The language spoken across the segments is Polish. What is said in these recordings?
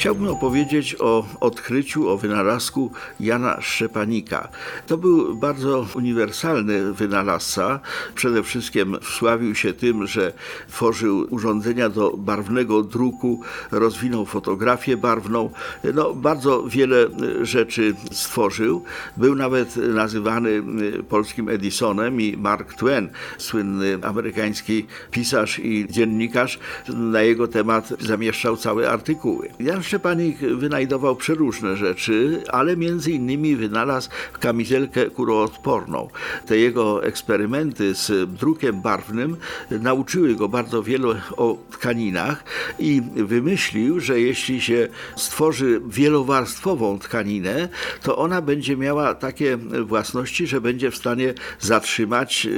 Chciałbym opowiedzieć o odkryciu, o wynalazku Jana Szczepanika. To był bardzo uniwersalny wynalazca. Przede wszystkim sławił się tym, że tworzył urządzenia do barwnego druku, rozwinął fotografię barwną. No, bardzo wiele rzeczy stworzył. Był nawet nazywany polskim Edisonem i Mark Twain, słynny amerykański pisarz i dziennikarz, na jego temat zamieszczał całe artykuły. Jan Szczepanik wynajdował przeróżne rzeczy, ale między innymi wynalazł kamizelkę kuroodporną. Te jego eksperymenty z drukiem barwnym nauczyły go bardzo wiele o tkaninach i wymyślił, że jeśli się stworzy wielowarstwową tkaninę, to ona będzie miała takie własności, że będzie w stanie zatrzymać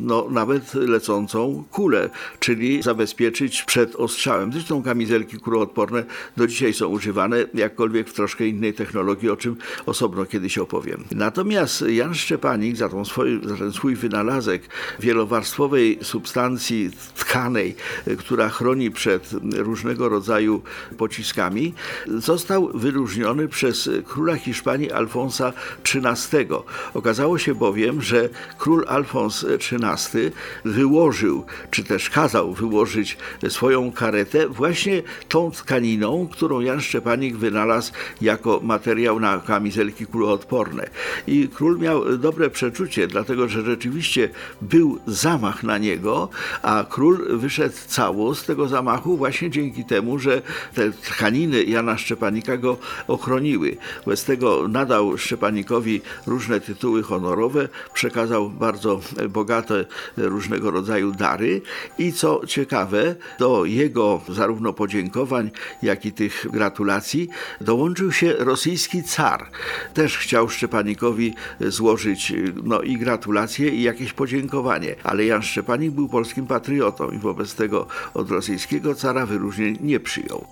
no, nawet lecącą kulę, czyli zabezpieczyć przed ostrzałem. Zresztą kamizelki kuroodporne do dzisiaj są są używane, jakkolwiek w troszkę innej technologii, o czym osobno kiedyś opowiem. Natomiast Jan Szczepanik za, tą swój, za ten swój wynalazek wielowarstwowej substancji tkanej, która chroni przed różnego rodzaju pociskami, został wyróżniony przez króla Hiszpanii Alfonsa XIII. Okazało się bowiem, że król Alfons XIII wyłożył, czy też kazał wyłożyć swoją karetę właśnie tą tkaniną, którą Jan Jan Szczepanik wynalazł jako materiał na kamizelki kuloodporne. I król miał dobre przeczucie, dlatego że rzeczywiście był zamach na niego, a król wyszedł cało z tego zamachu właśnie dzięki temu, że te tkaniny Jana Szczepanika go ochroniły. Bez tego nadał Szczepanikowi różne tytuły honorowe, przekazał bardzo bogate różnego rodzaju dary i co ciekawe, do jego zarówno podziękowań, jak i tych gratulacji dołączył się rosyjski car. Też chciał Szczepanikowi złożyć no, i gratulacje, i jakieś podziękowanie. Ale Jan Szczepanik był polskim patriotą i wobec tego od rosyjskiego cara wyróżnień nie przyjął.